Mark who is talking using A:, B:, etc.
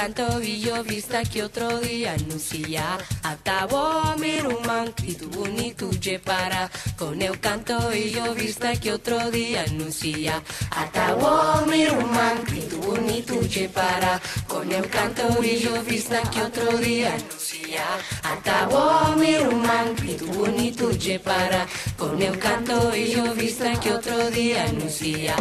A: canto y yo vista que otro día anuncia. Atabo mi rumán y tu bonito para. Con el canto y yo vista que otro día anuncia. Atabo mi rumán y tu bonito para. Con el canto y yo vista que otro día anuncia. Atabo mi rumán y tu bonito para. Con el canto y yo vista que otro día anuncia.